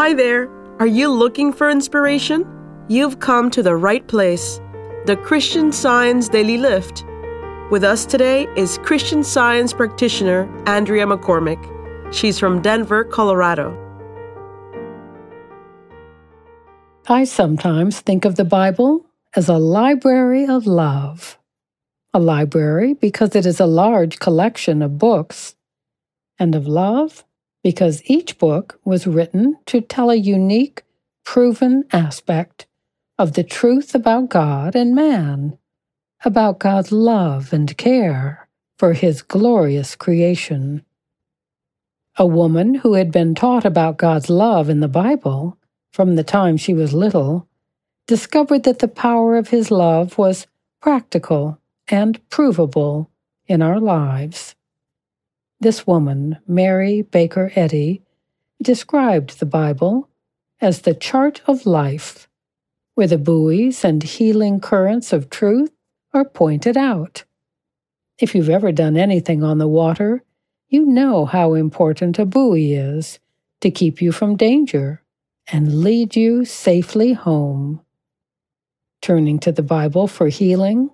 Hi there. Are you looking for inspiration? You've come to the right place. The Christian Science Daily Lift. With us today is Christian Science practitioner Andrea McCormick. She's from Denver, Colorado. I sometimes think of the Bible as a library of love. A library because it is a large collection of books, and of love because each book was written to tell a unique, proven aspect of the truth about God and man, about God's love and care for His glorious creation. A woman who had been taught about God's love in the Bible from the time she was little discovered that the power of His love was practical and provable in our lives. This woman, Mary Baker Eddy, described the Bible as the chart of life, where the buoys and healing currents of truth are pointed out. If you've ever done anything on the water, you know how important a buoy is to keep you from danger and lead you safely home. Turning to the Bible for healing,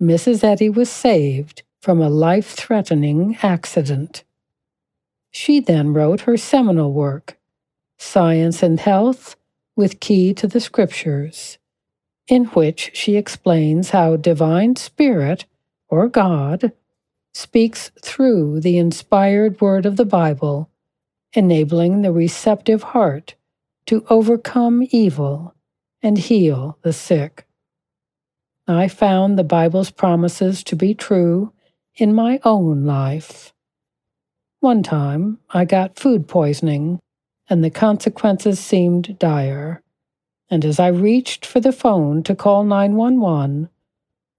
Mrs. Eddy was saved from a life threatening accident. She then wrote her seminal work, Science and Health with Key to the Scriptures, in which she explains how Divine Spirit, or God, speaks through the inspired word of the Bible, enabling the receptive heart to overcome evil and heal the sick. I found the Bible's promises to be true in my own life. One time I got food poisoning, and the consequences seemed dire. And as I reached for the phone to call 911,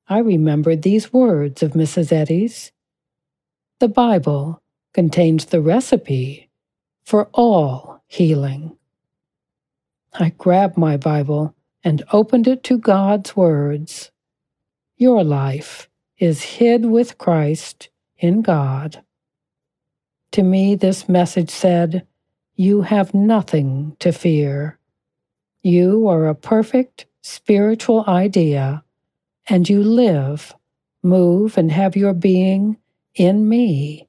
I remembered these words of Mrs. Eddy's. The Bible contains the recipe for all healing. I grabbed my Bible and opened it to God's words. Your life is hid with Christ in God. To me, this message said, You have nothing to fear. You are a perfect spiritual idea, and you live, move, and have your being in me,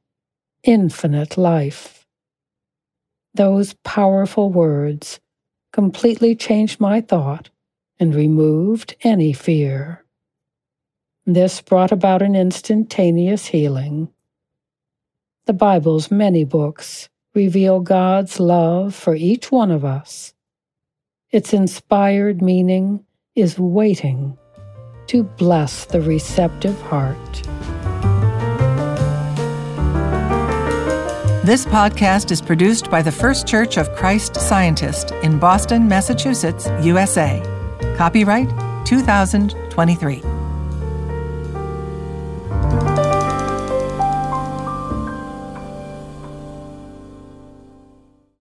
infinite life. Those powerful words completely changed my thought and removed any fear. This brought about an instantaneous healing. The Bible's many books reveal God's love for each one of us. Its inspired meaning is waiting to bless the receptive heart. This podcast is produced by the First Church of Christ Scientist in Boston, Massachusetts, USA. Copyright 2023.